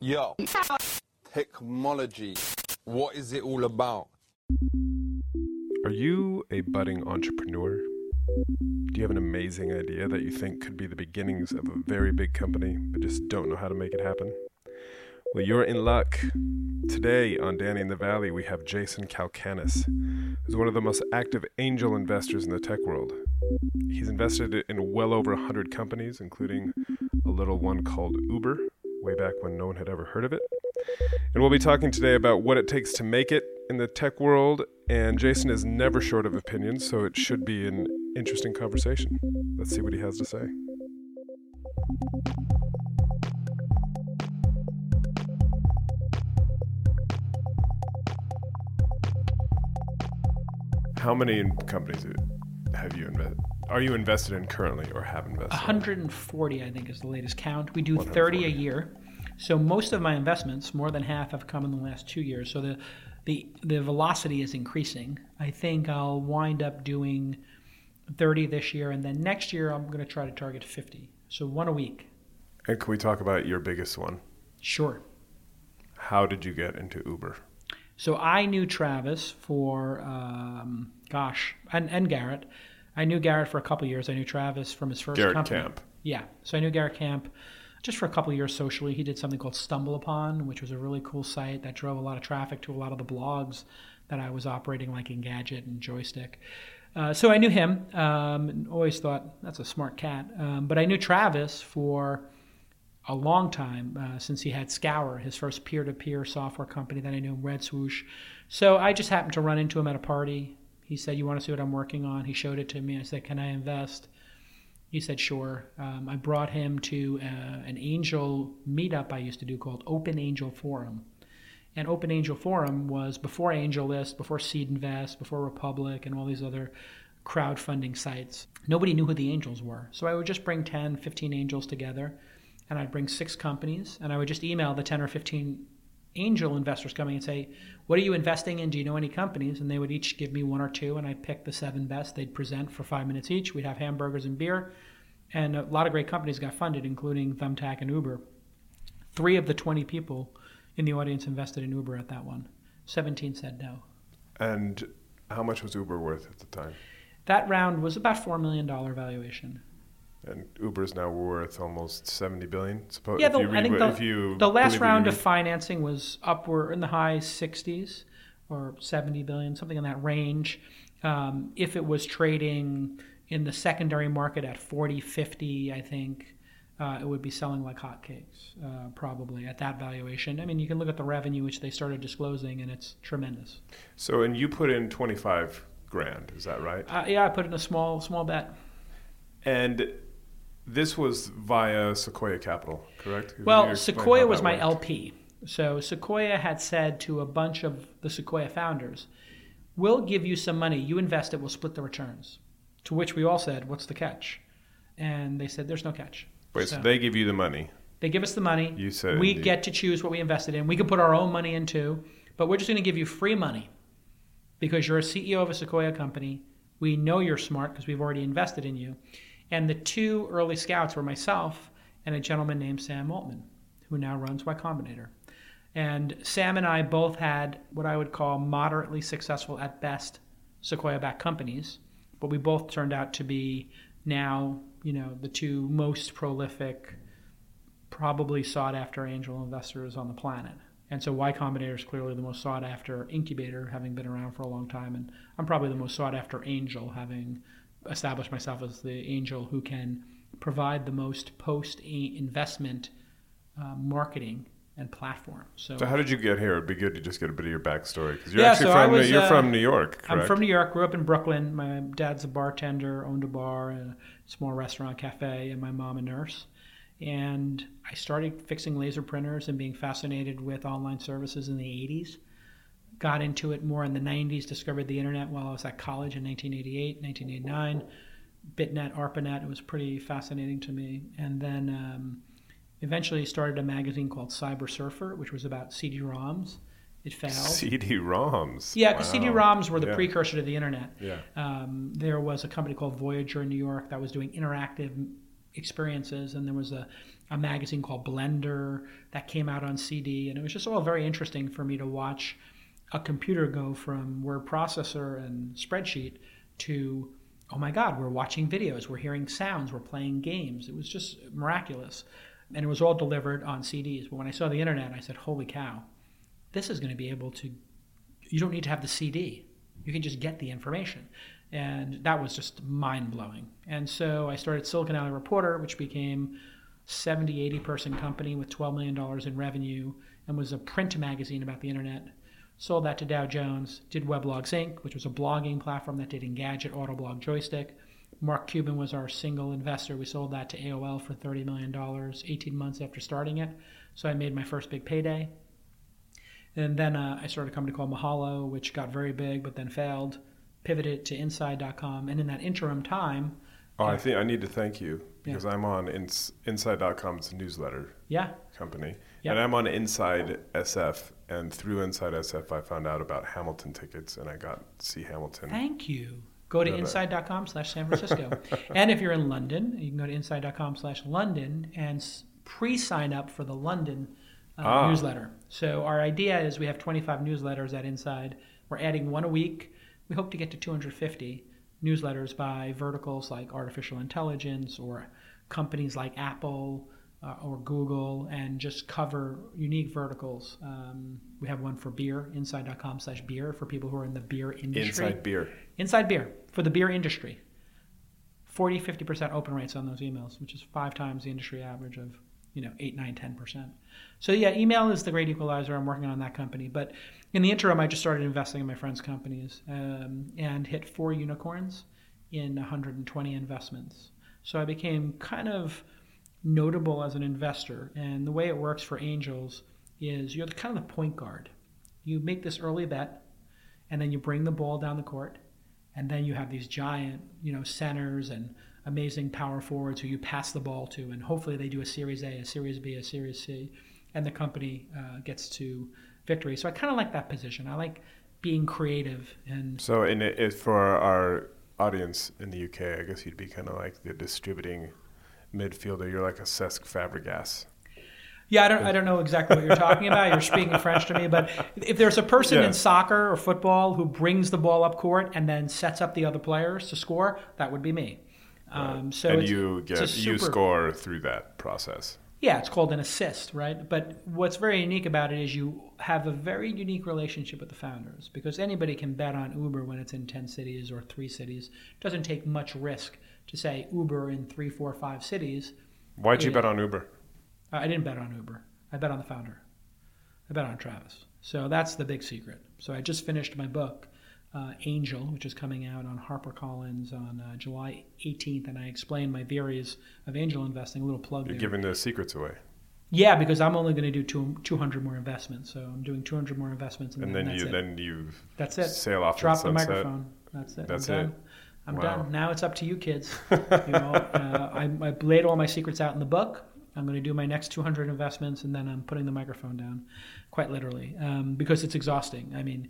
Yo, technology. What is it all about? Are you a budding entrepreneur? Do you have an amazing idea that you think could be the beginnings of a very big company, but just don't know how to make it happen? Well, you're in luck. Today on Danny in the Valley, we have Jason Calacanis, who's one of the most active angel investors in the tech world. He's invested in well over 100 companies, including a little one called Uber, way back when no one had ever heard of it. And we'll be talking today about what it takes to make it in the tech world. And Jason is never short of opinions, so it should be an interesting conversation. Let's see what he has to say. How many companies have you invested? Are you invested in currently or have invested? in? 140, I think, is the latest count. We do 30 a year. So most of my investments, more than half, have come in the last two years. So the the the velocity is increasing. I think I'll wind up doing 30 this year, and then next year I'm going to try to target 50. So one a week. And can we talk about your biggest one? Sure. How did you get into Uber? So I knew Travis for, um, gosh, and, and Garrett. I knew Garrett for a couple years. I knew Travis from his first Garrett company. Camp. Yeah. So I knew Garrett Camp just for a couple years socially. He did something called Stumble Upon, which was a really cool site that drove a lot of traffic to a lot of the blogs that I was operating, like Engadget and Joystiq. Uh, so I knew him. Um, and always thought that's a smart cat. Um, but I knew Travis for a long time uh, since he had Scour, his first peer-to-peer software company that I knew, Red Swoosh. So I just happened to run into him at a party. He said, "You want to see what I'm working on?" He showed it to me. I said, "Can I invest?" He said, "Sure." Um, I brought him to uh, an angel meetup I used to do called Open Angel Forum. And Open Angel Forum was before AngelList, before Seed Invest, before Republic, and all these other crowdfunding sites. Nobody knew who the angels were. So I would just bring 10, 15 angels together, and I'd bring six companies, and I would just email the 10 or 15 angel investors coming and say, What are you investing in? Do you know any companies? And they would each give me one or two, and I'd pick the seven best. They'd present for five minutes each. We'd have hamburgers and beer. And a lot of great companies got funded, including Thumbtack and Uber. Three of the 20 people in the audience invested in Uber at that one. 17 said no. And how much was Uber worth at the time? That round was about $4 million valuation. And Uber's now worth almost 70 billion. Suppose Yeah, if the, you I think what- the, the last round of financing was upward in the high 60s or 70 billion, something in that range. Um, if it was trading in the secondary market at 40, 50, I think uh, it would be selling like hotcakes, uh, probably at that valuation. I mean, you can look at the revenue which they started disclosing, and it's tremendous. So, and you put in 25 grand, is that right? Uh, yeah, I put in a small small bet. And this was via Sequoia Capital, correct? Can Well, Sequoia was my worked? LP. So Sequoia had said to a bunch of the Sequoia founders, "We'll give you some money. You invest it. We'll split the returns." To which we all said, "What's the catch?" And they said, "There's no catch." Wait, so So- they give you the money. They give us the money. You said we the- get to choose what we invested in. We can put our own money in too, but we're just going to give you free money because you're a CEO of a Sequoia company. We know you're smart because we've already invested in you. And the two early scouts were myself and a gentleman named Sam Altman, who now runs Y Combinator. And Sam and I both had what I would call moderately successful at best Sequoia backed companies, but we both turned out to be now, you know, the two most prolific probably sought after angel investors on the planet. And so Y Combinator is clearly the most sought after incubator, having been around for a long time. And I'm probably the most sought after angel, having established myself as the angel who can provide the most post investment uh, marketing and platform. So, So how did you get here? It'd be good to just get a bit of your backstory because you're Yeah, actually so from was, you're uh, from New York. Correct? I'm from New York. Grew up in Brooklyn. My dad's a bartender, owned a bar and a small restaurant cafe, and my mom a nurse. And I started fixing laser printers and being fascinated with online services in the 80s. Got into it more in the 90s. Discovered the internet while I was at college in 1988, 1989. Bitnet, ARPANET. It was pretty fascinating to me. And then um, eventually started a magazine called Cyber Surfer, which was about CD-ROMs. It failed. CD-ROMs. Yeah, because Wow. CD-ROMs were the Yeah. precursor to the internet. Yeah. Um, there was a company called Voyager in New York that was doing interactive experiences, and there was a, a magazine called Blender that came out on CD, and it was just all very interesting for me to watch a computer go from word processor and spreadsheet to oh my god we're watching videos we're hearing sounds we're playing games. It was just miraculous. And it was all delivered on cds but when i saw the internet i said holy cow this is going to be able to you don't need to have the cd you can just get the information. And that was just mind-blowing. And so i started silicon alley reporter which became 70 80 person company with 12 million dollars in revenue and was a print magazine about the internet sold that to dow jones did weblogs inc. which was a blogging platform that did engadget autoblog Joystiq. Mark cuban was our single investor. We sold that to aol for 30 million dollars 18 months after starting it. So i made my first big payday. And then uh, I started a company called Mahalo, which got very big but then failed. Pivoted to Inside.com, and in that interim time, Oh, I think I need to thank you because I'm on ins- Inside.com's newsletter yeah, company, Yep. and I'm on Inside SF. And through Inside SF, I found out about Hamilton tickets, and I got see Hamilton. thank you. Go to inside.com slash San Francisco. and if you're in London, you can go to inside.com slash London and pre-sign up for the London uh, Ah. newsletter. So our idea is we have 25 newsletters at Inside. We're adding one a week. We hope to get to 250 newsletters by verticals like artificial intelligence or companies like Apple uh, or Google and just cover unique verticals. Um, we have one for beer, inside.com slash beer for people who are in the beer industry. Inside beer. Inside beer for the beer industry. 40, 50% open rates on those emails, which is five times the industry average of, you know, 8, 9, 10%. So yeah, email is the great equalizer. I'm working on that company. But in the interim, I just started investing in my friends' companies um, and hit four unicorns in 120 investments. So I became kind of notable as an investor. And the way it works for angels is you're kind of the point guard. You make this early bet, and then you bring the ball down the court, and then you have these giant, you know, centers and amazing power forwards who you pass the ball to, and hopefully they do a Series A, a Series B, a Series C, and the company uh, gets to victory. So I kind of like that position. I like being creative and So, in it, for our audience in the UK, I guess you'd be kind of like the distributing midfielder. You're like a Cesc Fabregas. Yeah, I don't, I don't know exactly what you're talking about. You're speaking French to me, but if there's a person Yeah. in soccer or football who brings the ball up court and then sets up the other players to score, that would be me. Um, so and you get a you score through that process. Yeah, it's called an assist, right? But what's very unique about it is you have a very unique relationship with the founders because anybody can bet on Uber when it's in 10 cities or three cities. It doesn't take much risk to say Uber in three, four, five cities. Why'd you bet on Uber? I didn't bet on Uber. I bet on the founder. I bet on Travis. So that's the big secret. So I just finished my book, uh, Angel, which is coming out on HarperCollins on uh, July 18th, and I explain my theories of angel investing. A little plug You're there. giving the secrets away, Yeah, because I'm only going to do two, 200 more investments. So I'm doing 200 more investments, and, and then, then you it. then you that's it. sail off Drop the the microphone. That's it. That's it. I'm Wow. done. Now it's up to you, kids. you know, uh, I, I laid all my secrets out in the book. I'm going to do my next 200 investments, and then I'm putting the microphone down, quite literally, um, because it's exhausting. I mean,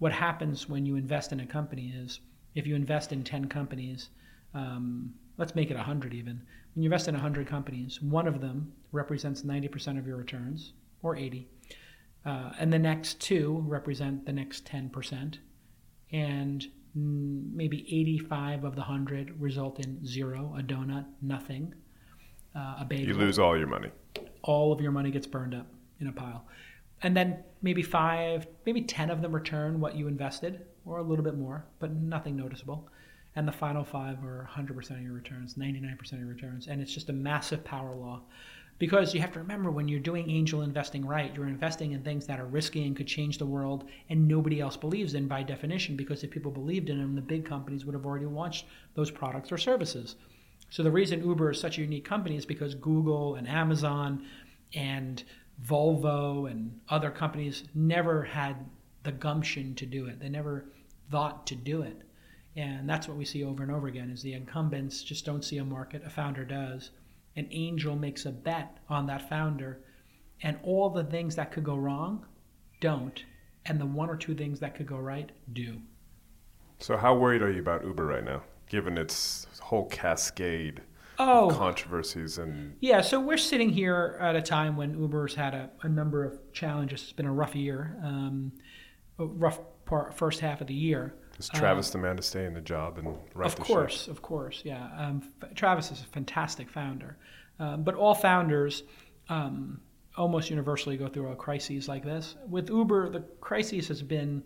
what happens when you invest in a company is if you invest in 10 companies, um, let's make it 100 even. When you invest in 100 companies, one of them represents 90% of your returns, or 80, uh, and the next two represent the next 10%, and maybe 85 of the 100 result in zero, a donut, nothing, uh, a bagel You lose all your money. all of your money gets burned up in a pile. And then maybe five, maybe 10 of them return what you invested, or a little bit more, but nothing noticeable. and the final five are 100% of your returns, 99% of your returns, and it's just a massive power law. Because you have to remember when you're doing angel investing right, you're investing in things that are risky and could change the world and nobody else believes in by definition. Because if people believed in them, the big companies would have already launched those products or services. So the reason Uber is such a unique company is because Google and Amazon and Volvo and other companies never had the gumption to do it. They never thought to do it. And that's what we see over and over again is the incumbents just don't see a market, a founder does. An angel makes a bet on that founder and all the things that could go wrong don't and the one or two things that could go right do. So how worried are you about Uber right now, given its whole cascade Oh, of controversies and Yeah, so we're sitting here at a time when Uber's had a, a number of challenges. It's been a rough year, um, a rough part, first half of the year. Does Travis demand to stay in the job and Of the course, of course, yeah. Um, F- Travis is a fantastic founder, um, but all founders um, almost universally go through a crises like this. With Uber, the crisis has been,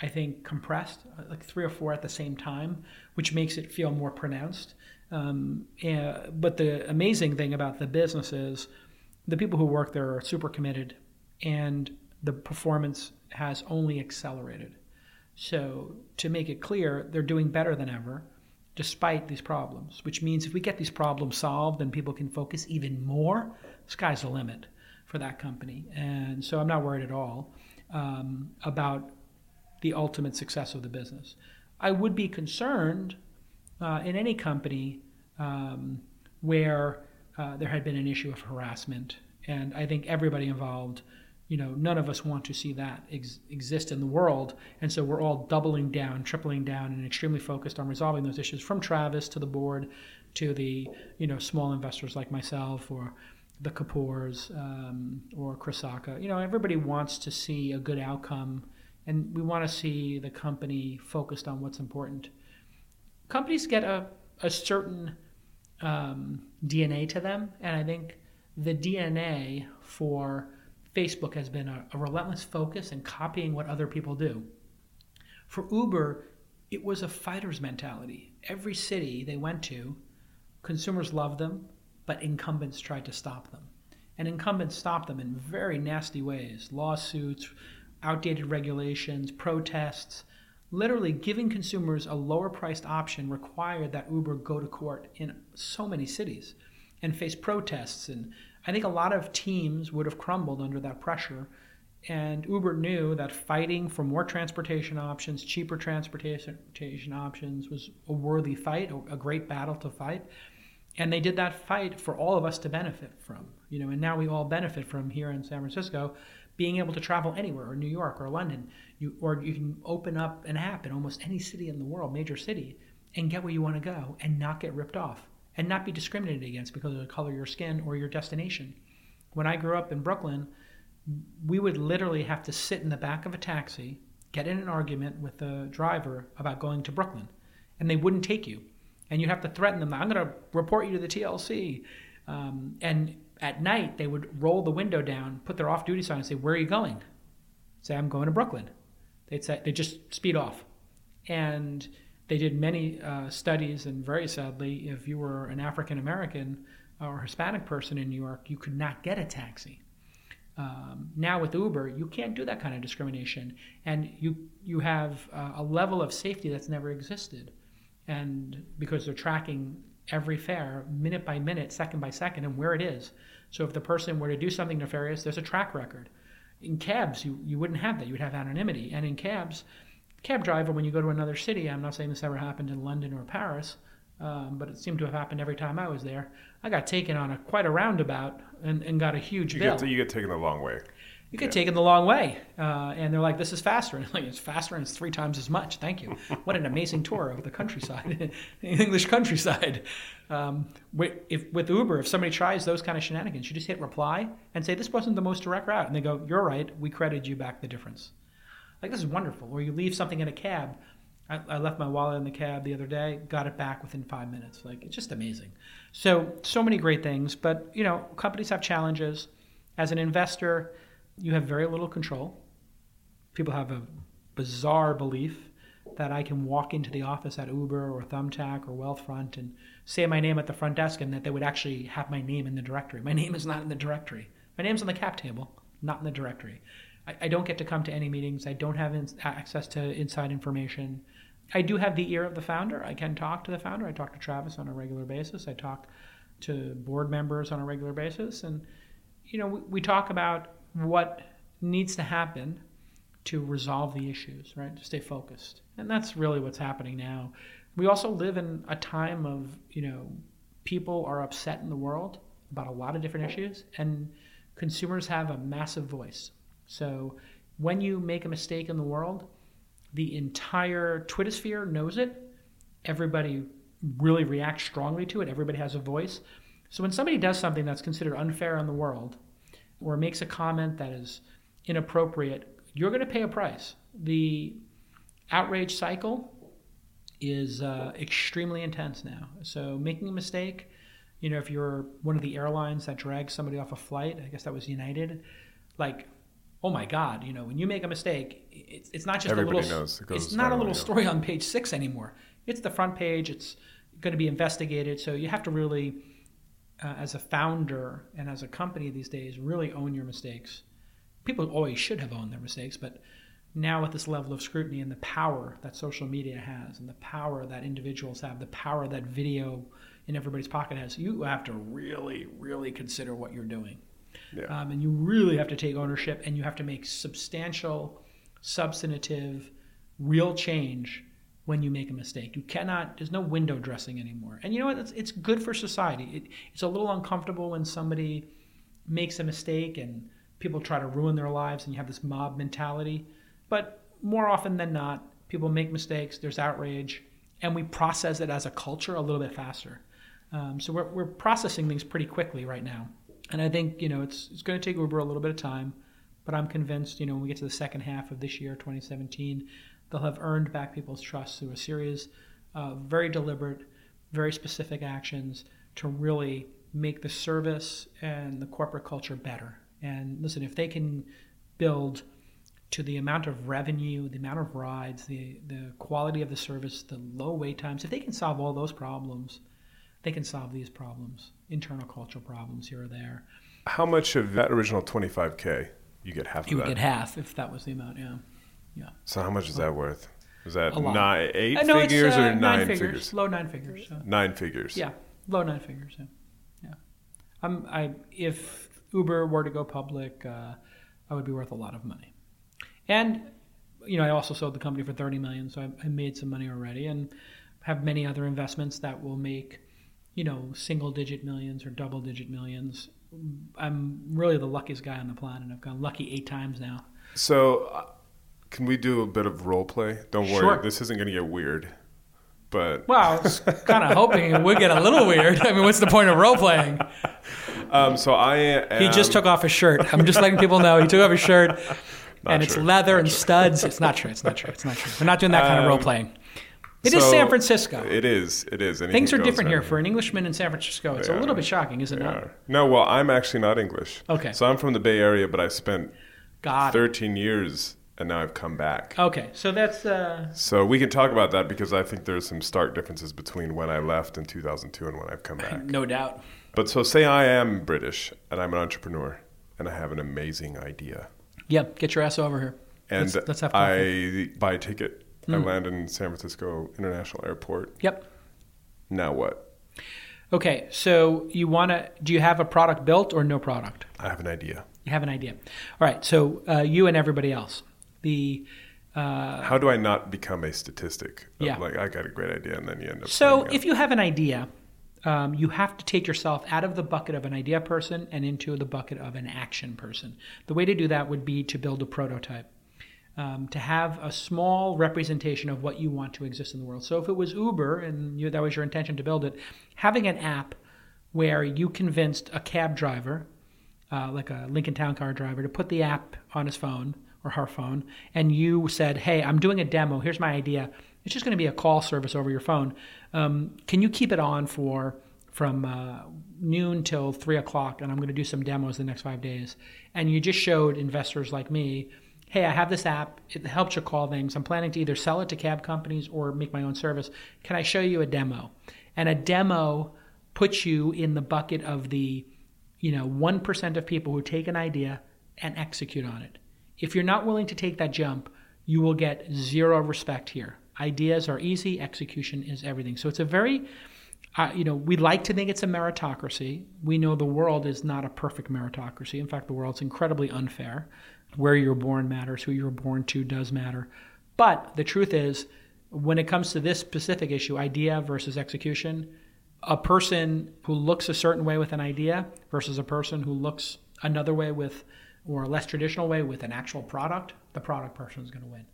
I think, compressed, uh, like three or four at the same time, which makes it feel more pronounced. Um, and, but the amazing thing about the business is the people who work there are super committed, and the performance has only accelerated. So, to make it clear, they're doing better than ever despite these problems, which means if we get these problems solved and people can focus even more, sky's the limit for that company. And so I'm not worried at all um, about the ultimate success of the business. I would be concerned uh, in any company um, where uh, there had been an issue of harassment. And I think everybody involved you know, none of us want to see that ex- exist in the world. And so we're all doubling down, tripling down, and extremely focused on resolving those issues from Travis to the board to the, you know, small investors like myself or the Kapoors um, or Chris Sacca. You know, everybody wants to see a good outcome, and we want to see the company focused on what's important. Companies get a, a certain um, DNA to them, and I think the DNA for Facebook has been a, a, relentless focus in copying what other people do. For Uber, it was a fighter's mentality. Every city they went to, consumers loved them, but incumbents tried to stop them. And incumbents stopped them in very nasty ways lawsuits, outdated regulations, protests. Literally, giving consumers a lower priced option required that Uber go to court in so many cities and face protests and I think a lot of teams would have crumbled under that pressure. And Uber knew that fighting for more transportation options, cheaper transportation options, was a worthy fight, a great battle to fight. And they did that fight for all of us to benefit from. You know, and now we all benefit from here in San Francisco being able to travel anywhere, or New York, or London. You, or you can open up an app in almost any city in the world, major city, and get where you want to go and not get ripped off and not be discriminated against because of the color of your skin or your destination. When I grew up in Brooklyn, we would literally have to sit in the back of a taxi, get in an argument with the driver about going to Brooklyn, and they wouldn't take you. And you'd have to threaten them, I'm going to report you to the TLC. Um, and at night, they would roll the window down, put their off duty sign, and say, Where are you going? Say, I'm going to Brooklyn. They'd say, they just speed off. And they did many uh, studies, and very sadly, if you were an African American or Hispanic person in New York, you could not get a taxi. Um, now with Uber, you can't do that kind of discrimination, and you you have uh, a level of safety that's never existed, and because they're tracking every fare minute by minute, second by second, and where it is. So if the person were to do something nefarious, there's a track record. In cabs, you, you wouldn't have that. You would have anonymity, and in cabs, cab driver when you go to another city. I'm not saying this ever happened in London or Paris, um, but it seemed to have happened every time I was there. I got taken on a quite a roundabout and, and got a huge you bill. Get to, you get taken the long way. You get yeah. taken the long way, uh, and they're like, "This is faster." And like, it's faster, and it's three times as much. Thank you. what an amazing tour of the countryside, English countryside. Um, with, if, with Uber, if somebody tries those kind of shenanigans, you just hit reply and say, "This wasn't the most direct route," and they go, "You're right. We credit you back the difference." Like this is wonderful. Or you leave something in a cab. I, I, left my wallet in the cab the other day, got it back within five minutes. Like it's just amazing. So so many great things, but you know companies have challenges. As an investor, you have very little control. People have a bizarre belief that I can walk into the office at Uber or Thumbtack or Wealthfront and say my name at the front desk and that they would actually have my name in the directory. My name is not in the directory. My name's on the cap table, not in the directory. I, I don't get to come to any meetings. I don't have in, access to inside information. I do have the ear of the founder. I can talk to the founder. I talk to Travis on a regular basis. I talk to board members on a regular basis. And, you know, we, we talk about what needs to happen to resolve the issues, right? To stay focused. And that's really what's happening now. We also live in a time of, you know, people are upset in the world about a lot of different issues, and consumers have a massive voice. So when you make a mistake in the world, the entire Twitter sphere knows it. Everybody really reacts strongly to it. Everybody has a voice. So when somebody does something that's considered unfair in the world, or makes a comment that is inappropriate, you're going to pay a price. The outrage cycle is uh, extremely intense now. So making a mistake, you know, if you're one of the airlines that drags somebody off a flight, I guess that was United, like, oh my God, you know, when you make a mistake, it's, it's not just Everybody a little, knows. It it's not a little story on page six anymore. It's the front page. It's going to be investigated. So you have to really, uh, as a founder and as a company these days, really own your mistakes. People always should have owned their mistakes, but now with this level of scrutiny and the power that social media has and the power that individuals have, the power that video in everybody's pocket has, you have to really, really consider what you're doing. Yeah. Um, and you really have to take ownership and you have to make substantial, substantive, real change when you make a mistake. You cannot, there's no window dressing anymore. And you know what? It's, it's good for society. It, it's a little uncomfortable when somebody makes a mistake and people try to ruin their lives and you have this mob mentality. But more often than not, people make mistakes, there's outrage, and we process it as a culture a little bit faster. Um, so we're, we're processing things pretty quickly right now. And I think, you know, it's, it's going to take Uber a little bit of time, but I'm convinced, you know, when we get to the second half of this year, 2017, they'll have earned back people's trust through a series of very deliberate, very specific actions to really make the service and the corporate culture better. And listen, if they can build to the amount of revenue, the amount of rides, the, the quality of the service, the low wait times, if they can solve all those problems, they can solve these problems, internal cultural problems here or there. How much of that original 25K you get half You would that? get half if that was the amount, yeah. Yeah. So how much is that worth? Is that nine, eight Uh, no, figures uh, or nine, nine figures? figures. Low nine figures. so- Nine figures. Yeah, low nine figures. Yeah, yeah. I'm, I if Uber were to go public, uh, I would be worth a lot of money. And you know, I also sold the company for thirty million, so I, I made some money already, and have many other investments that will make, you know, single digit millions or double digit millions. I'm really the luckiest guy on the planet. I've gone lucky eight times now. So, uh, can we do a bit of role play? Don't worry, Sure. this isn't going to get weird. But Well, I was kind of hoping it would get a little weird. I mean, what's the point of role playing? um, so I am. He just took off his shirt. I'm just letting people know he took off his shirt, Not and it's true. leather and studs. It's not true. It's not true. It's not true. We're not doing that kind of Um, role playing. It is so San Francisco. It is. It is. Anything Things are different here for an Englishman in San Francisco. It's a little bit shocking, is it not? are. No, well, I'm actually not English. Okay. So I'm from the Bay Area, but I spent God. Oh. 13 years, and now I've come back. Okay, so that's uh, So we can talk about that because I think there's some stark differences between when I left in 2002 and when I've come back. no doubt. But so say I am British and I'm an entrepreneur and I have an amazing idea. Yep, get your ass over here. And let's, let's have coffee. I buy a ticket. I Hmm. land in San Francisco International Airport. Yep. Now what? Okay, so you want to? Do you have a product built or no product? I have an idea. You have an idea. All right. So uh, you and everybody else, the uh, How do I not become a statistic? of Yeah. Like I got a great idea and then you end up. So if you have an idea, um, you have to take yourself out of the bucket of an idea person and into the bucket of an action person. The way to do that would be to build a prototype. Um, to have a small representation of what you want to exist in the world. So if it was Uber and you, that was your intention to build it, having an app where you convinced a cab driver, uh, like a Lincoln Town Car driver, to put the app on his phone or her phone, and you said, "Hey, I'm doing a demo. Here's my idea. It's just going to be a call service over your phone. Um, can you keep it on for from uh, noon till three o'clock? And I'm going to do some demos the next five days." And you just showed investors like me hey, I have this app. It helps you call things. I'm planning to either sell it to cab companies or make my own service. Can I show you a demo? And a demo puts you in the bucket of the, you know, 1% of people who take an idea and execute on it. If you're not willing to take that jump, you will get zero respect here. Ideas are easy, execution is everything. So it's a very, uh, you know, we like to think it's a meritocracy. We know the world is not a perfect meritocracy. In fact, the world's incredibly unfair. Where you're born matters, who you're born to does matter. But the truth is, when it comes to this specific issue, idea versus execution, a person who looks a certain way with an idea versus a person who looks another way with, or a less traditional way with an actual product, the product person is going to win.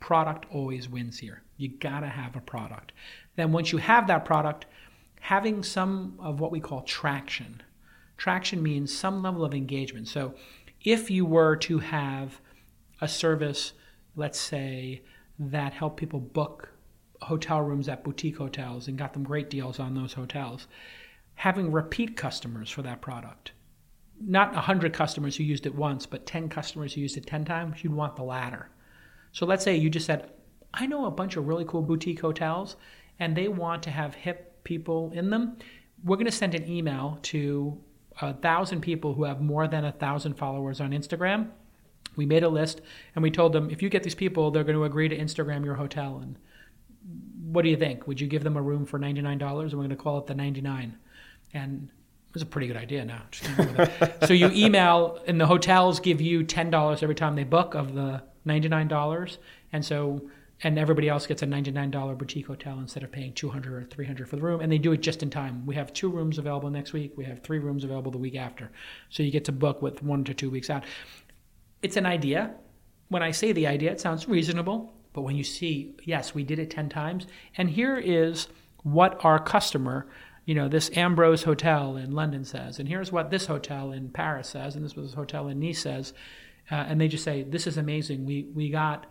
Product always wins here. You got to have a product. Then once you have that product, having some of what we call traction. Traction means some level of engagement. So if you were to have a service, let's say, that helped people book hotel rooms at boutique hotels and got them great deals on those hotels, having repeat customers for that product. Not 100 customers who used it once, but 10 customers who used it 10 times, you'd want the latter. So let's say you just said, I know a bunch of really cool boutique hotels and they want to have hip people in them. We're going to send an email to a thousand people who have more than a thousand followers on Instagram. We made a list and we told them if you get these people, they're going to agree to Instagram your hotel. And what do you think? Would you give them a room for $99 and we're going to call it the 99? And it was a pretty good idea now. so you email and the hotels give you $10 every time they book of the $99. And so and everybody else gets a $99 boutique hotel instead of paying 200 or 300 for the room and they do it just in time. We have two rooms available next week. We have three rooms available the week after. So you get to book with one to two weeks out. It's an idea. When i say the idea it sounds reasonable but when you see yes we did it 10 times and here is what our customer you know this ambrose hotel in london says and here's what this hotel in paris says and this was hotel in nice says uh, and they just say this is amazing. We we got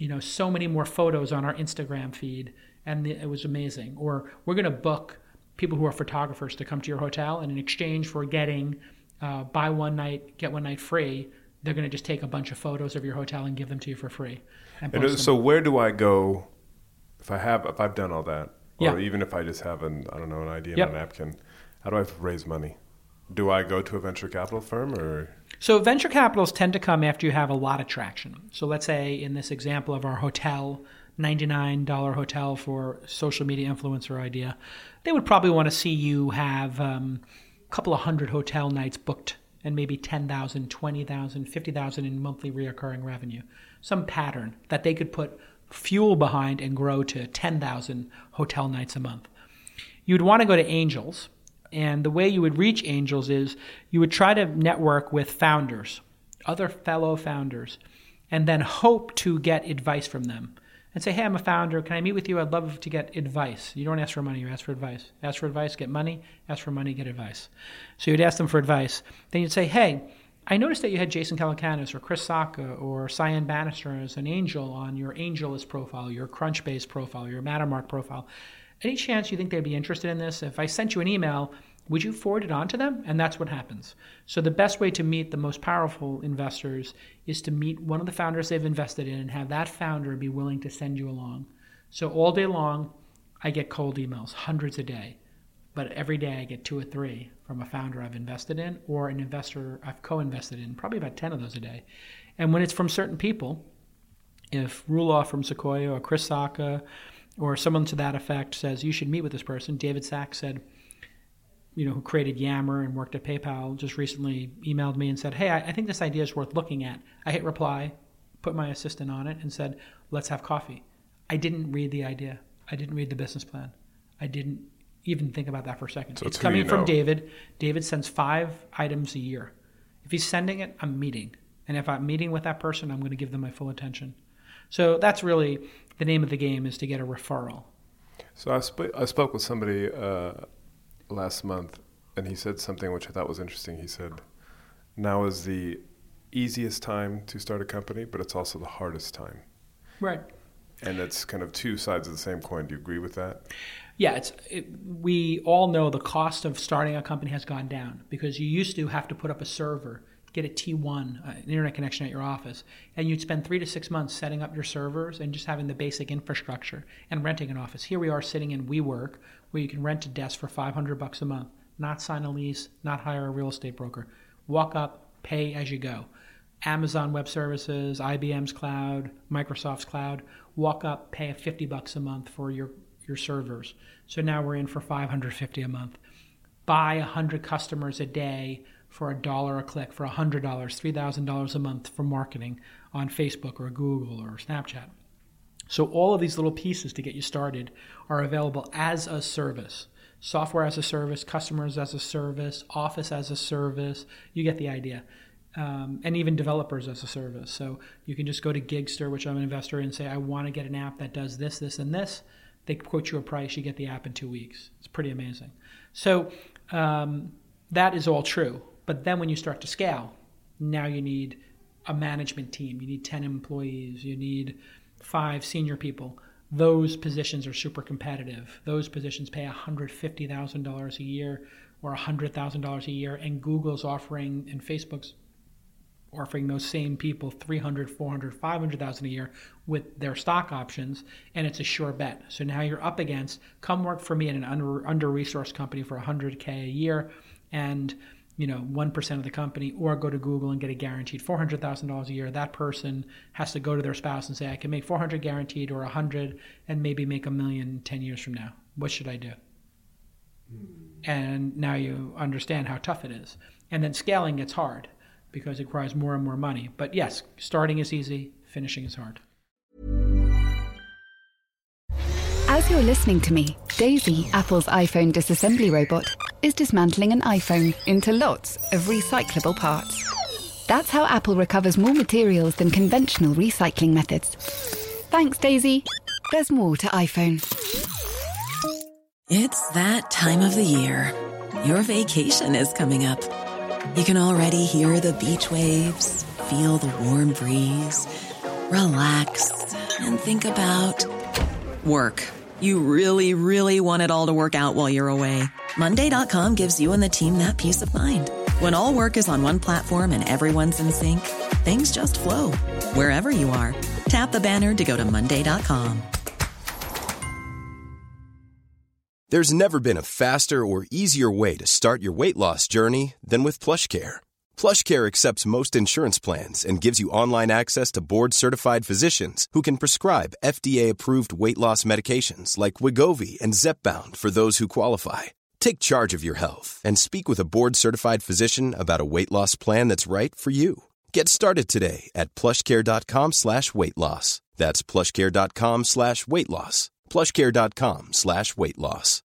you know, so many more photos on our Instagram feed, and it was amazing. Or we're going to book people who are photographers to come to your hotel, and in exchange for getting uh, buy one night get one night free, they're going to just take a bunch of photos of your hotel and give them to you for free. And and so, where do I go if I have if I've done all that, or Yeah. even if I just have an I don't know an idea Yep. on a napkin? How do I raise money? Do I go to a venture capital firm or? So venture capitals tend to come after you have a lot of traction. So let's say in this example of our hotel, $99 hotel for social media influencer idea, they would probably want to see you have um, a couple of hundred hotel nights booked and maybe 10,000, 20,000, 50,000 in monthly reoccurring revenue. Some pattern that they could put fuel behind and grow to 10,000 hotel nights a month. You'd want to go to angels. And the way you would reach angels is you would try to network with founders, other fellow founders, and then hope to get advice from them. And say, hey, I'm a founder. Can I meet with you? I'd love to get advice. You don't ask for money, you ask for advice. Ask for advice, get money. Ask for money, get advice. So you'd ask them for advice. Then you'd say, hey, I noticed that you had Jason Calacanis or Chris Sacca or Cyan Bannister as an angel on your AngelList profile, your Crunchbase profile, your Mattermark profile. Any chance you think they'd be interested in this? If I sent you an email, would you forward it on to them? And that's what happens. So the best way to meet the most powerful investors is to meet one of the founders they've invested in and have that founder be willing to send you along. So all day long, I get cold emails, hundreds a day. But every day I get two or three from a founder I've invested in or an investor I've co invested in, probably about 10 of those a day. And when it's from certain people, if Roelof from Sequoia or Chris Sacca or someone to that effect says you should meet with this person, David Sacks said, you know, who created Yammer and worked at PayPal, just recently emailed me and said, "Hey, I, I think this idea is worth looking at." I hit reply, put my assistant on it, and said, "Let's have coffee." I didn't read the idea. I didn't read the business plan. I didn't even think about that for a second. So it's coming you from. David. David sends five items a year. If he's sending it, I'm meeting, and if I'm meeting with that person, I'm going to give them my full attention. So that's really the name of the game is to get a referral. So I, sp- I spoke with somebody uh, last month, and he said something which I thought was interesting. He said, "Now is the easiest time to start a company, but it's also the hardest time." Right. And it's kind of two sides of the same coin. Do you agree with that? Yeah, it's it, we all know the cost of starting a company has gone down because you used to have to put up a server, get a T1, uh, an internet connection at your office, and you'd spend three to six months setting up your servers and just having the basic infrastructure and renting an office. Here we are sitting in WeWork, where you can rent a desk for 500 bucks a month, not sign a lease, not hire a real estate broker. Walk up, pay as you go. Amazon Web Services, IBM's cloud, Microsoft's cloud, walk up, pay 50 bucks a month for your, your servers. So now we're in for 550 a month. Buy 100 customers a day for a dollar a click, for $100, $3,000 a month for marketing on Facebook or Google or Snapchat. So all of these little pieces to get you started are available as a service. Software as a service, customers as a service, office as a service. You get the idea um, and even developers as a service. So you can just go to Gigster, which I'm an investor in, and say, I want to get an app that does this, this, and this. They quote you a price, you get the app in two weeks. It's pretty amazing. So um, that is all true. But then when you start to scale, now you need a management team, you need 10 employees, you need five senior people. Those positions are super competitive. Those positions pay $150,000 a year or $100,000 a year, and Google's offering and Facebook's offering those same people 300 400 500000 a year with their stock options and it's a sure bet so now you're up against come work for me in an under under resourced company for 100k a year and you know 1% of the company or go to google and get a guaranteed $400000 a year that person has to go to their spouse and say i can make 400 guaranteed or 100 and maybe make a million 10 years from now what should i do hmm. and now you understand how tough it is and then scaling gets hard because it requires more and more money. But yes, starting is easy, finishing is hard. As you're listening to me, Daisy, Apple's iPhone disassembly robot, is dismantling an iPhone into lots of recyclable parts. That's how Apple recovers more materials than conventional recycling methods. Thanks, Daisy. There's more to iPhone. It's that time of the year. Your vacation is coming up. You can already hear the beach waves, feel the warm breeze, relax, and think about work. You really, really want it all to work out while you're away. Monday.com gives you and the team that peace of mind. When all work is on one platform and everyone's in sync, things just flow wherever you are. Tap the banner to go to Monday.com. There's never been a faster or easier way to start your weight loss journey than with plush PlushCare. PlushCare accepts most insurance plans and gives you online access to board-certified physicians who can prescribe FDA-approved weight loss medications like Wegovy and Zepbound for those who qualify. Take charge of your health and speak with a board-certified physician about a weight loss plan that's right for you. Get started today at plushcare.com slash weight loss. That's plushcare.com slash weight loss. plushcare.com slash weight loss.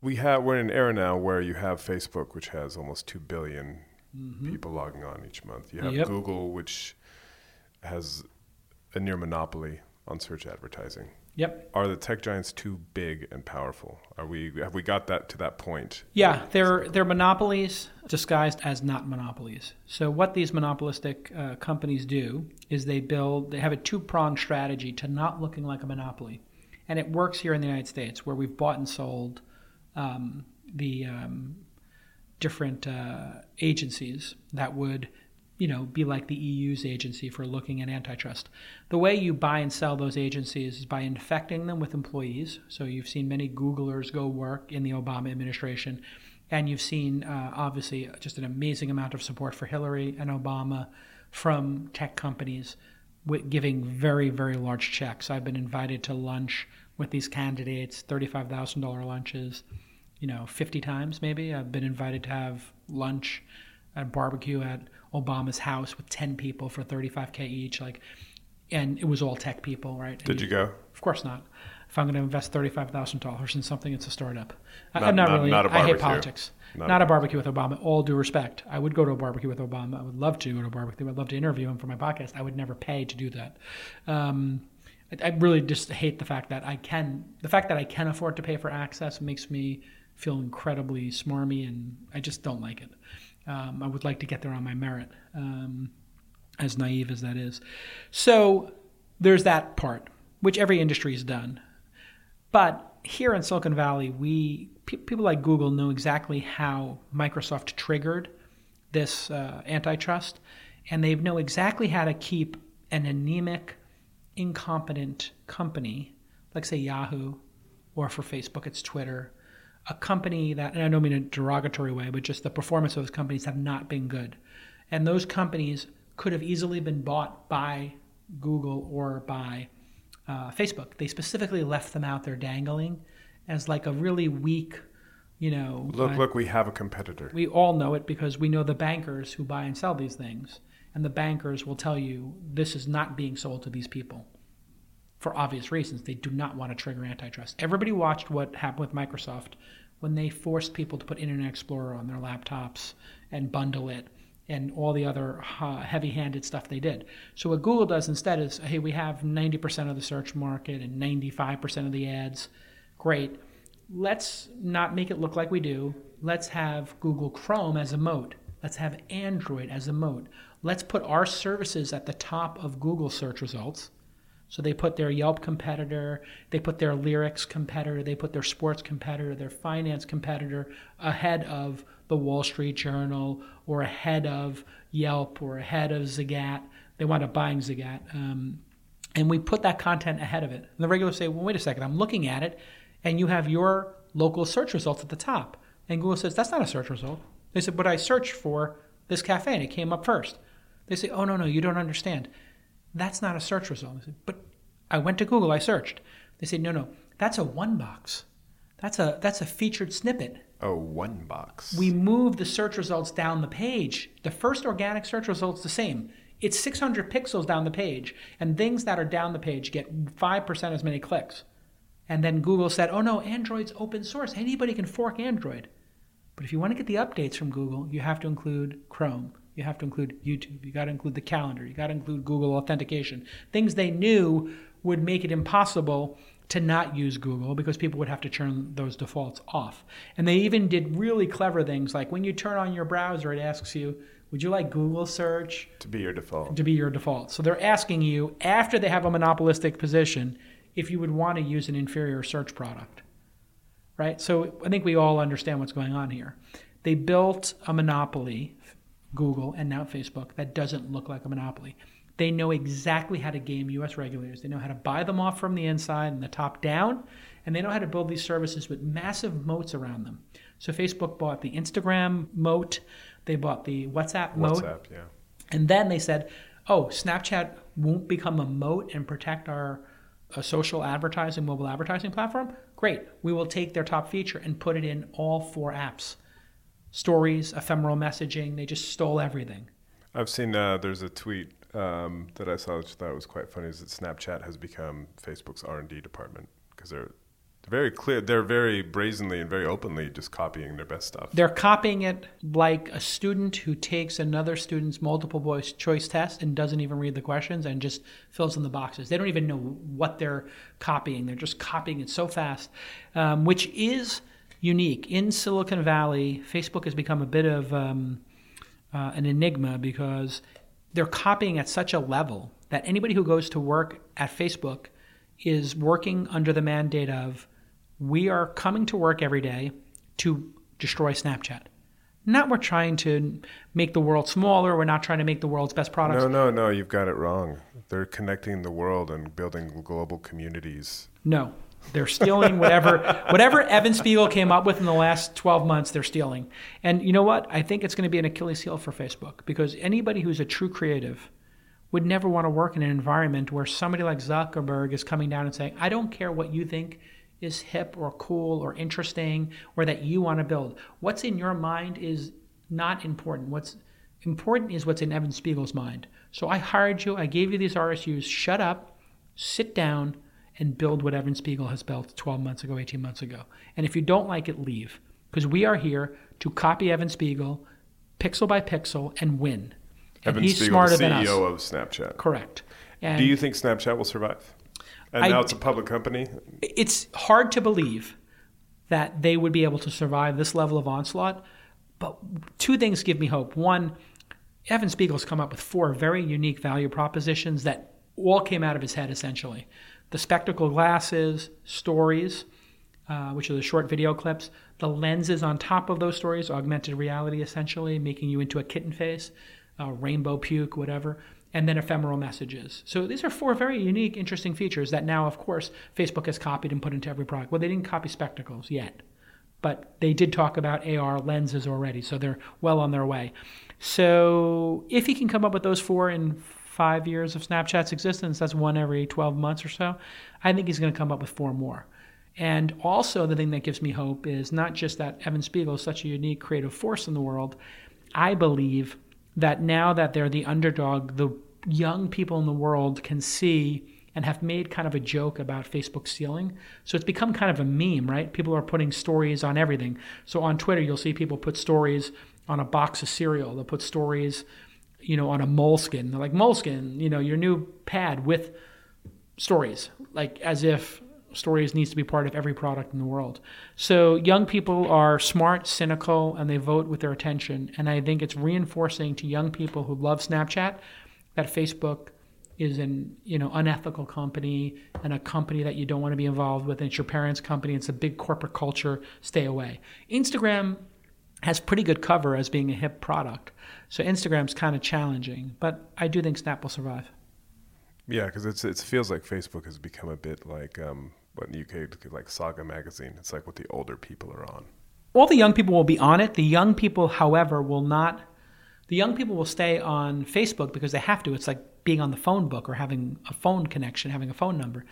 We have we're in an era now where you have Facebook, which has almost two billion Mm-hmm. people logging on each month. You have Yep. Google, which has a near monopoly on search advertising. Yep. Are the tech giants too big and powerful? Are we have we got that to that point? Yeah, they're they're monopolies disguised as not monopolies. So what these monopolistic uh, companies do is they build they have a two pronged strategy to not looking like a monopoly, and it works here in the United States where we've bought and sold um, the um, different uh, agencies that would you know be like the EU's agency for looking at antitrust. The way you buy and sell those agencies is by infecting them with employees. So you've seen many Googlers go work in the Obama administration, and you've seen uh, obviously just an amazing amount of support for Hillary and Obama from tech companies giving very very large checks. I've been invited to lunch with these candidates, thirty-five thousand dollar lunches you know, 50 times maybe. I've been invited to have lunch and barbecue at Obama's house with 10 people for 35k each. Like, and it was all tech people, right? Did you go? Of course not. If I'm going to invest thirty-five thousand dollars in something, it's a startup. I- Not- I'm not, not- really. not I hate politics. Not Not, a- a barbecue with Obama. All due respect, I would go to a barbecue with Obama. I would love to go to a barbecue. I'd love to interview him for my podcast. I would never pay to do that. Um, I, I really just hate the fact that I can. The fact that I can afford to pay for access makes me feel incredibly smarmy, and I just don't like it. Um, I would like to get there on my merit. Um, as naive as that is. So there's that part, which every industry has done. But here in Silicon Valley, we pe- people like Google know exactly how Microsoft triggered this uh, antitrust, and they know exactly how to keep an anemic, incompetent company, like say Yahoo, or for Facebook it's Twitter, a company that, and I don't mean in a derogatory way, but just the performance of those companies have not been good. And those companies could have easily been bought by Google or by uh, Facebook. They specifically left them out there dangling as like a really weak, you know. Look, uh, look, we have a competitor. we all know it because we know the bankers who buy and sell these things. And the bankers will tell you this is not being sold to these people for obvious reasons. They do not want to trigger antitrust. Everybody watched what happened with Microsoft when they forced people to put Internet Explorer on their laptops and bundle it and all the other uh, heavy handed stuff they did. So, what Google does instead is hey, we have 90% of the search market and 95% of the ads. Great. Let's not make it look like we do. Let's have Google Chrome as a moat. Let's have Android as a moat. Let's put our services at the top of Google search results. So they put their Yelp competitor, they put their lyrics competitor, they put their sports competitor, their finance competitor ahead of the Wall Street Journal or ahead of Yelp or ahead of Zagat. They wound up buying Zagat. Um, and we put that content ahead of it. And the regulars say, well, wait a second, I'm looking at it, and you have your local search results at the top. And Google says, that's not a search result. They said, but I searched for this cafe and it came up first. They say, oh, no, no, you don't understand. That's not a search result. I said, but I went to Google, I searched. They say, no, no, that's a one box. That's a that's a featured snippet. Oh, one box. We move the search results down the page. The first organic search result's the same. It's 600 pixels down the page, and things that are down the page get 5% as many clicks. And then Google said, oh no, Android's open source. Anybody can fork Android. But if you want to get the updates from Google, you have to include Chrome. You have to include YouTube. You got to include the calendar. You got to include Google authentication. Things they knew would make it impossible to not use Google because people would have to turn those defaults off. And they even did really clever things like when you turn on your browser, it asks you, would you like Google search to be your default. to be your default? So they're asking you, after they have a monopolistic position, if you would want to use an inferior search product. Right? So I think we all understand what's going on here. They built a monopoly, Google and now Facebook, that doesn't look like a monopoly. They know exactly how to game US regulators. They know how to buy them off from the inside and the top down, and they know how to build these services with massive moats around them. So Facebook bought the Instagram moat, they bought the WhatsApp moat, WhatsApp, yeah. and then they said, "Oh, Snapchat won't become a moat and protect our uh, social advertising, mobile advertising platform. Great, we will take their top feature and put it in all four apps. Stories, ephemeral messaging. They just stole everything. I've seen uh, there's a tweet um, that I saw which I thought was quite funny is that Snapchat has become Facebook's R&D department because they're very clear. They're very brazenly and very openly just copying their best stuff. They're copying it like a student who takes another student's multiple voice choice test and doesn't even read the questions and just fills in the boxes. They don't even know what they're copying. They're just copying it so fast, um, which is unique. In Silicon Valley, Facebook has become a bit of um, uh, an enigma because they're copying at such a level that anybody who goes to work at Facebook is working under the mandate of we are coming to work every day to destroy Snapchat. Not we're trying to make the world smaller, we're not trying to make the world's best products. No, no, no, you've got it wrong. They're connecting the world and building global communities. No. They're stealing whatever whatever Evan Spiegel came up with in the last 12 months, they're stealing. And you know what? I think it's going to be an Achilles heel for Facebook because anybody who's a true creative would never want to work in an environment where somebody like Zuckerberg is coming down and saying, "I don't care what you think is hip or cool or interesting or that you want to build. What's in your mind is not important. What's important is what's in Evan Spiegel's mind. So I hired you, I gave you these RSUs. Shut up, sit down, and build what Evan Spiegel has built 12 months ago, 18 months ago. And if you don't like it, leave. Because we are here to copy Evan Spiegel pixel by pixel and win. And Evan he's Spiegel, smarter the than us. CEO of Snapchat. Correct. And Do you think Snapchat will survive? And I now it's a public company. it's hard to believe that they would be able to survive this level of onslaught. But two things give me hope. One, Evan Spiegel's come up with four very unique value propositions that all came out of his head essentially. The spectacle glasses, stories, uh, which are the short video clips. The lenses on top of those stories, augmented reality essentially, making you into a kitten face, rainbow puke, whatever, and then ephemeral messages. So these are four very unique, interesting features that now, of course, Facebook has copied and put into every product. Well, they didn't copy spectacles yet, but they did talk about AR lenses already, so they're well on their way. So if he can come up with those four in five years of Snapchat's existence, that's one every 12 months or so, I think he's going to come up with four more. And also, the thing that gives me hope is not just that Evan Spiegel is such a unique creative force in the world. I believe that now that they're the underdog, the young people in the world can see and have made kind of a joke about Facebook ceiling. So it's become kind of a meme, right? People are putting stories on everything. So on Twitter, you'll see people put stories on a box of cereal. They'll put stories, you know, on a moleskin. They're like, moleskin, you know, your new pad with stories, like as if stories needs to be part of every product in the world. So young people are smart, cynical, and they vote with their attention. And I think it's reinforcing to young people who love Snapchat that Facebook is an you know unethical company and a company that you don't want to be involved with. And it's your parents' company. It's a big corporate culture. Stay away. Instagram has pretty good cover as being a hip product. So Instagram's kind of challenging, but I do think Snap will survive. Yeah, because it's it feels like Facebook has become a bit like um, what in the UK like Saga magazine. It's like what the older people are on. All the young people will be on it. The young people, however, will not. The young people will stay on Facebook because they have to. It's like being on the phone book or having a phone connection, having a phone number.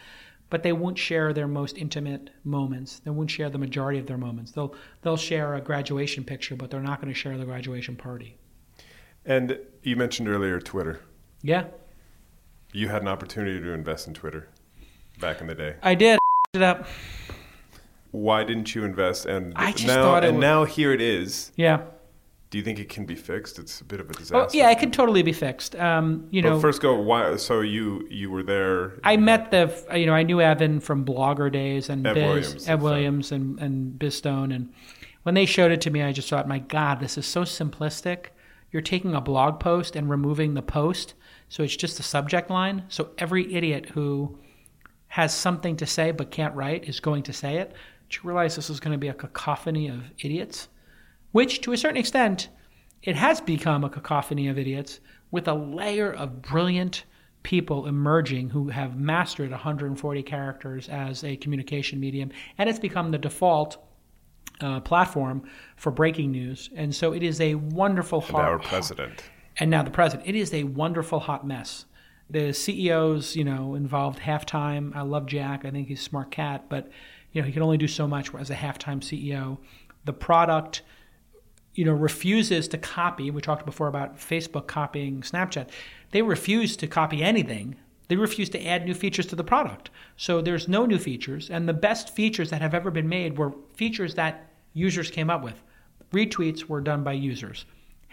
But they won't share their most intimate moments. They won't share the majority of their moments. They'll they'll share a graduation picture, but they're not going to share the graduation party. And you mentioned earlier Twitter. Yeah. You had an opportunity to invest in Twitter back in the day. I did it up. Why didn't you invest? And I just now, thought it and would- now here it is. Yeah. Do you think it can be fixed? It's a bit of a disaster. Oh, yeah, it can totally be fixed. Um, you But know, first go. Why? So you you were there. I met the, you know, I knew Evan from Blogger days and Ev Biz, Williams, Ev Williams and, and Biz Stone. And when they showed it to me, I just thought, my God, this is so simplistic. You're taking a blog post and removing the post. So it's just the subject line. So every idiot who has something to say but can't write is going to say it. Did you realize this is going to be a cacophony of idiots? Which, to a certain extent, it has become a cacophony of idiots with a layer of brilliant people emerging who have mastered 140 characters as a communication medium, and it's become the default uh, platform for breaking news. And so it is a wonderful And our president. and now the president. It is a wonderful hot mess. The CEOs, you know, involved halftime. I love Jack. I think he's a smart cat, but you know he can only do so much as a halftime CEO. The product, you know, refuses to copy. We talked before about Facebook copying Snapchat. They refuse to copy anything. They refuse to add new features to the product. So there's no new features, and the best features that have ever been made were features that users came up with. Retweets were done by users.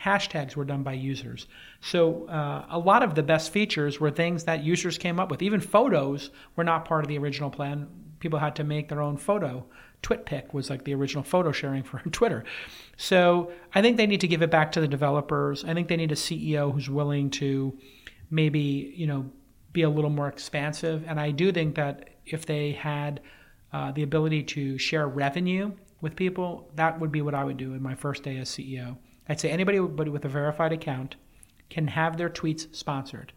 Hashtags were done by users. So uh, a lot of the best features were things that users came up with. Even photos were not part of the original plan. People had to make their own photo. TwitPic was like the original photo sharing for Twitter. So I think they need to give it back to the developers. I think they need a CEO who's willing to maybe you know be a little more expansive. And I do think that if they had uh, the ability to share revenue with people, that would be what I would do in my first day as CEO. I'd say anybody with a verified account can have their tweets sponsored.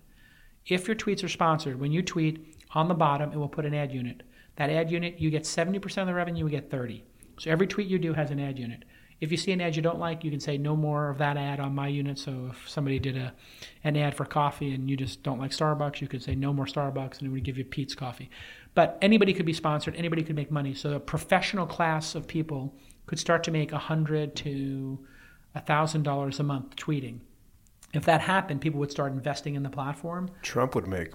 If your tweets are sponsored, when you tweet on the bottom, it will put an ad unit. That ad unit, you get 70% of the revenue, you get 30. So every tweet you do has an ad unit. If you see an ad you don't like, you can say no more of that ad on my unit. So if somebody did a an ad for coffee and you just don't like Starbucks, you could say no more Starbucks and it would give you Peet's coffee. But anybody could be sponsored, anybody could make money. So a professional class of people could start to make a hundred to a thousand dollars a month tweeting. If that happened, people would start investing in the platform. Trump would make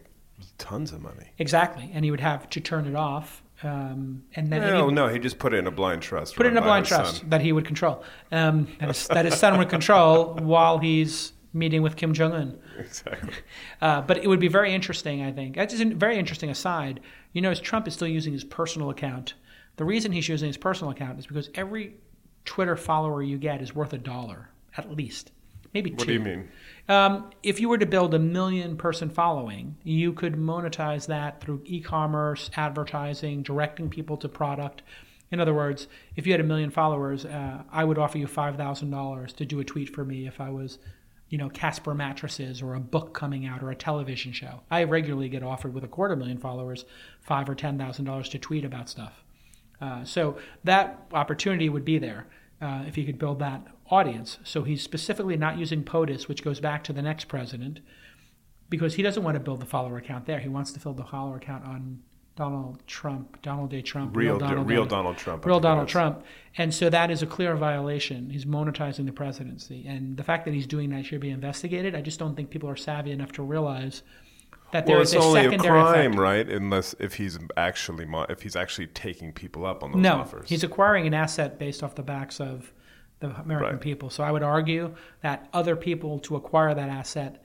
tons of money. Exactly, and he would have to turn it off. Um, and then No, no, he just put it in a blind trust. put it in a blind trust son. that he would control. Um, that, his, that his son would control while he's meeting with Kim Jong Un. Exactly. Uh, but it would be very interesting, I think. That's a very interesting aside. You notice Trump is still using his personal account. The reason he's using his personal account is because every Twitter follower you get is worth a dollar, at least. Maybe two. What do you mean? Um, if you were to build a million person following, you could monetize that through e commerce, advertising, directing people to product. In other words, if you had a million followers, uh, I would offer you five thousand dollars to do a tweet for me if I was, you know, Casper mattresses or a book coming out or a television show. I regularly get offered with a quarter million followers five or ten thousand dollars to tweet about stuff. Uh, so that opportunity would be there uh, if you could build that audience. So he's specifically not using POTUS, which goes back to the next president, because he doesn't want to build the follower account there. He wants to build the follower account on Donald Trump, Donald J. Trump, Real, Donald, real Donald Trump. Real Donald. Trump. And so that is a clear violation. He's monetizing the presidency. And the fact that he's doing that should be investigated. I just don't think people are savvy enough to realize that there Well, is it's a only a crime, effect. right? Unless if he's actually if he's actually taking people up on those No, offers. he's acquiring an asset based off the backs of the American Right. people. So I would argue that other people to acquire that asset,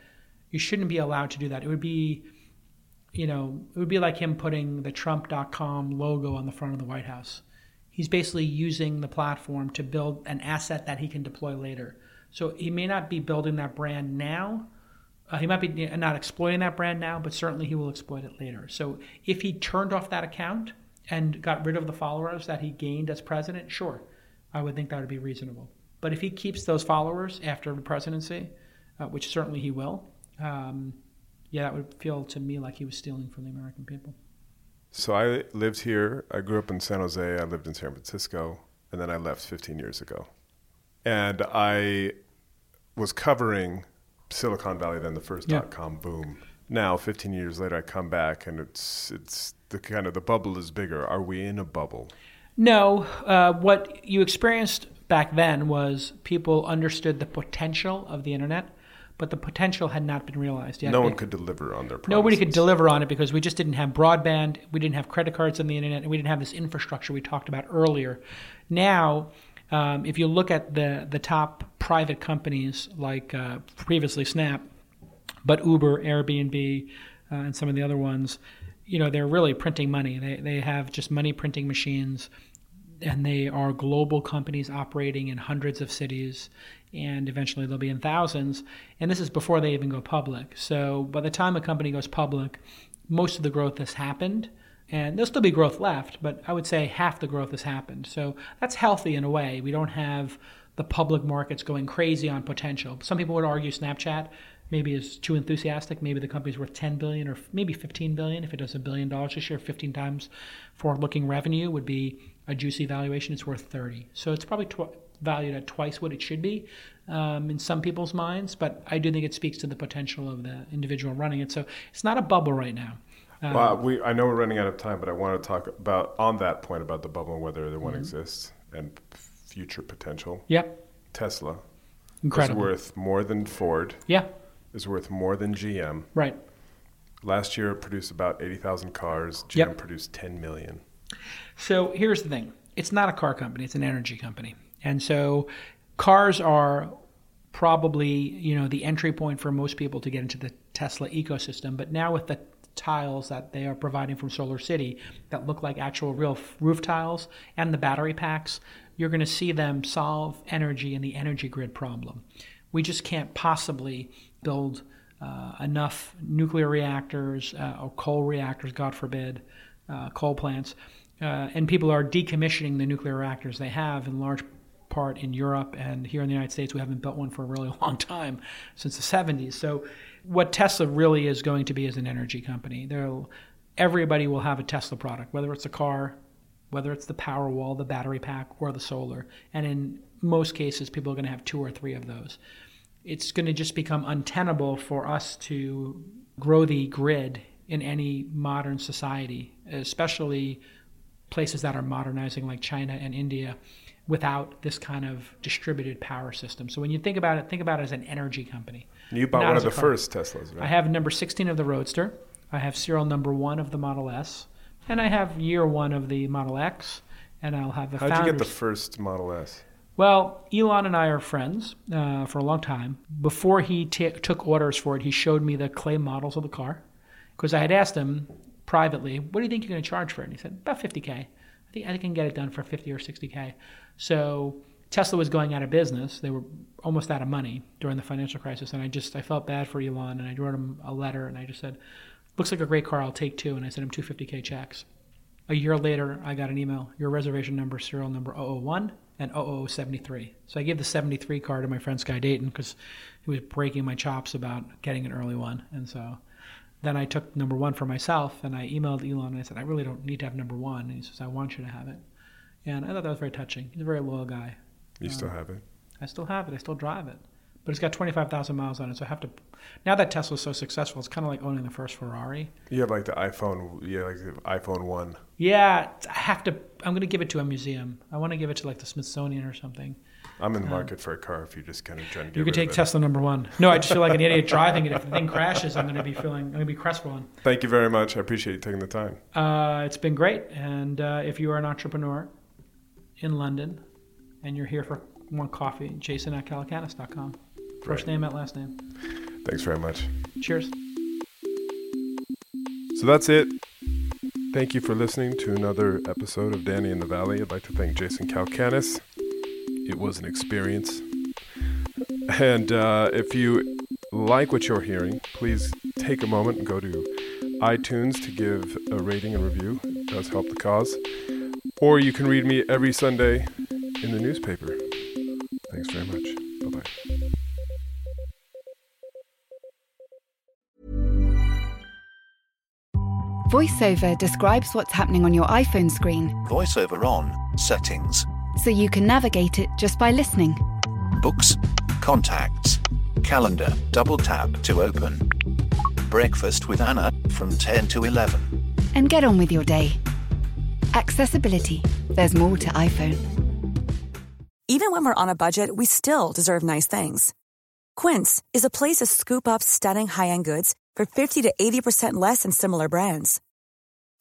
you shouldn't be allowed to do that. It would be, you know, it would be like him putting the Trump.com logo on the front of the White House. He's basically using the platform to build an asset that he can deploy later. So he may not be building that brand now. Uh, he might be not exploiting that brand now, but certainly he will exploit it later. So if he turned off that account and got rid of the followers that he gained as president, sure, I would think that would be reasonable. But if he keeps those followers after the presidency, uh, which certainly he will, um, yeah, that would feel to me like he was stealing from the American people. So I lived here. I grew up in San Jose. I lived in San Francisco, and then I left 15 years ago. And I was covering Silicon Valley, then the first Yeah. dot com boom. Now, 15 years later, I come back, and it's it's the kind of the bubble is bigger. Are we in a bubble? No, uh, what you experienced back then was people understood the potential of the internet, but the potential had not been realized yet. no one could deliver on their promises. Nobody could deliver on it because we just didn't have broadband, we didn't have credit cards on the internet, and we didn't have this infrastructure we talked about earlier. Now, um, if you look at the the top private companies like uh, previously Snap, but Uber, Airbnb, uh, and some of the other ones, you know, they're really printing money. They they have just money printing machines, and they are global companies operating in hundreds of cities, and eventually they'll be in thousands. And this is before they even go public. So by the time a company goes public, most of the growth has happened. And there'll still be growth left, but I would say half the growth has happened. So that's healthy in a way. We don't have the public markets going crazy on potential. Some people would argue Snapchat maybe is too enthusiastic. Maybe the company's worth 10 billion or maybe 15 billion. If it does a billion dollars this year, 15 times forward-looking revenue would be a juicy valuation. It's worth 30. So it's probably tw- valued at twice what it should be um, in some people's minds. But I do think it speaks to the potential of the individual running it. So it's not a bubble right now. Um, Well, we, I know we're running out of time, but I want to talk about on that point about the bubble and whether the Mm-hmm. one exists and future potential. Yep. Tesla Incredible. is worth more than Ford. Yeah. Is worth more than GM. Right. Last year, it produced about 80,000 cars. GM Yep. produced 10 million. So here's the thing it's not a car company, it's an energy company. And so cars are probably, you know, the entry point for most people to get into the Tesla ecosystem. But now with the tiles that they are providing from Solar City that look like actual real roof tiles and the battery packs, you're going to see them solve energy and the energy grid problem. We just can't possibly build uh, enough nuclear reactors uh, or coal reactors, God forbid, uh, coal plants. Uh, and people are decommissioning the nuclear reactors they have in large part in Europe and here in the United States. We haven't built one for a really long time since the 70s. So, what Tesla really is going to be is an energy company. There'll, everybody will have a Tesla product, whether it's a car, whether it's the power wall, the battery pack, or the solar. And in most cases, people are going to have two or three of those. It's going to just become untenable for us to grow the grid in any modern society, especially places that are modernizing like China and India without this kind of distributed power system. So when you think about it, think about it as an energy company. You bought one of the car. first Teslas, right? I have number 16 of the Roadster. I have serial number one of the Model S. And I have year one of the Model X. And I'll have the How'd you get the first Model S? Well, Elon and I are friends uh, for a long time. Before he ta took orders for it, he showed me the clay models of the car because I had asked him privately, "What do you think you're going to charge for it?" And he said, "About 50k. I think I can get it done for 50 or 60k." So Tesla was going out of business; they were almost out of money during the financial crisis, and I just I felt bad for Elon, and I wrote him a letter, and I just said, "Looks like a great car. I'll take two. And I sent him two 50k checks. A year later, I got an email. Your reservation number, serial number 001 and 0073. So I gave the 73 car to my friend Sky Dayton because he was breaking my chops about getting an early one. And so then I took number one for myself and I emailed Elon and I said, I really don't need to have number one. And he says, I want you to have it. And I thought that was very touching. He's a very loyal guy. You still um, have it? I still have it. I still drive it. But it's got 25,000 miles on it. So I have to. Now that Tesla's so successful, it's kind of like owning the first Ferrari. You have like the iPhone, yeah, like the iPhone 1. Yeah, I have to. I'm going to give it to a museum. I want to give it to like the Smithsonian or something. I'm in the market for a car if you're just kind of trying to get You could take. Tesla number one. No, I just feel like an idiot driving it. If the thing crashes, I'm going to be feeling. I'm going to be crestfallen. Thank you very much. I appreciate you taking the time. Uh, it's been great. And uh, if you are an entrepreneur in London and you're here for one coffee, jason at calacanis.com. First Right. name at last name. Thanks very much. Cheers. So that's it. Thank you for listening to another episode of Danny in the Valley. I'd like to thank Jason Calacanis. It was an experience. And uh, if you like what you're hearing, please take a moment and go to iTunes to give a rating and review. It does help the cause. Or you can read me every Sunday in the newspaper. VoiceOver describes what's happening on your iPhone screen VoiceOver on, settings, so you can navigate it just by listening. books, contacts, calendar, double tap to open. Breakfast with Anna from 10 to 11. And get on with your day. Accessibility. There's more to iPhone. Even when we're on a budget, we still deserve nice things. Quince is a place to scoop up stunning high-end goods for 50 to 80% less than similar brands.